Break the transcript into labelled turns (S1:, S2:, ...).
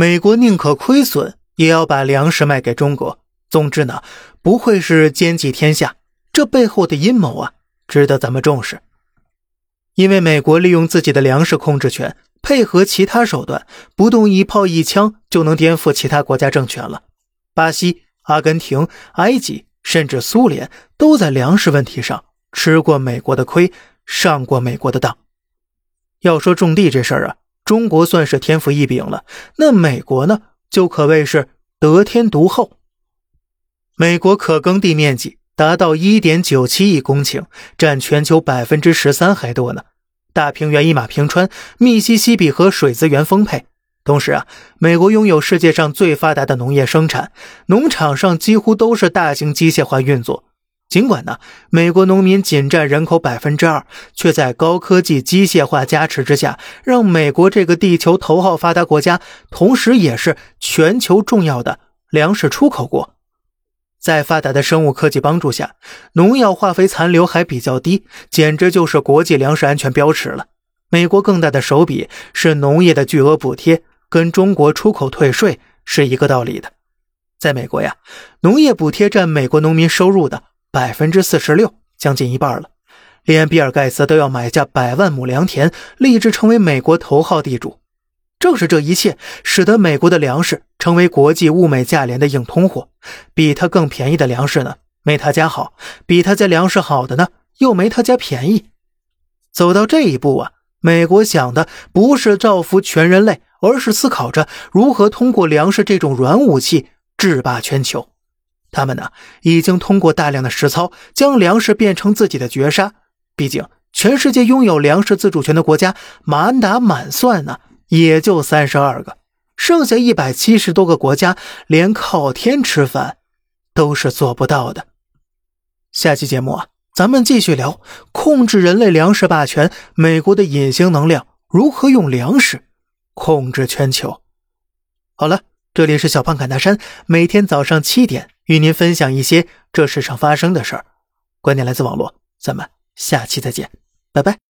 S1: 美国宁可亏损也要把粮食卖给中国。总之呢，不会是奸计天下，这背后的阴谋啊，值得咱们重视。因为美国利用自己的粮食控制权，配合其他手段，不动一炮一枪就能颠覆其他国家政权了。巴西、阿根廷、埃及，甚至苏联，都在粮食问题上吃过美国的亏，上过美国的当。要说种地这事儿啊，中国算是天赋异禀了，那美国呢，就可谓是得天独厚。美国可耕地面积达到一点九七亿公顷，占全球百分之十三还多呢。大平原一马平川，密西西比河水资源丰沛。同时啊，美国拥有世界上最发达的农业生产，农场上几乎都是大型机械化运作。尽管呢，美国农民仅占人口百分之二，却在高科技机械化加持之下，让美国这个地球头号发达国家，同时也是全球重要的粮食出口国。在发达的生物科技帮助下，农药化肥残留还比较低，简直就是国际粮食安全标尺了。美国更大的手笔是农业的巨额补贴，跟中国出口退税是一个道理的。在美国呀，农业补贴占美国农民收入的百分之四十六，将近一半了。连比尔盖茨都要买下百万亩良田，立志成为美国头号地主。正是这一切，使得美国的粮食成为国际物美价廉的硬通货。比他更便宜的粮食呢，没他家好；比他家粮食好的呢，又没他家便宜。走到这一步啊，美国想的不是造福全人类，而是思考着如何通过粮食这种软武器制霸全球。他们呢，已经通过大量的实操，将粮食变成自己的绝杀。毕竟，全世界拥有粮食自主权的国家，满打满算呢。也就三十二个，剩下一百七十多个国家连靠天吃饭都是做不到的。下期节目啊，咱们继续聊控制人类粮食霸权，美国的隐形能量如何用粮食控制全球。好了，这里是小胖侃大山，每天早上七点与您分享一些这世上发生的事儿，观点来自网络，咱们下期再见，拜拜。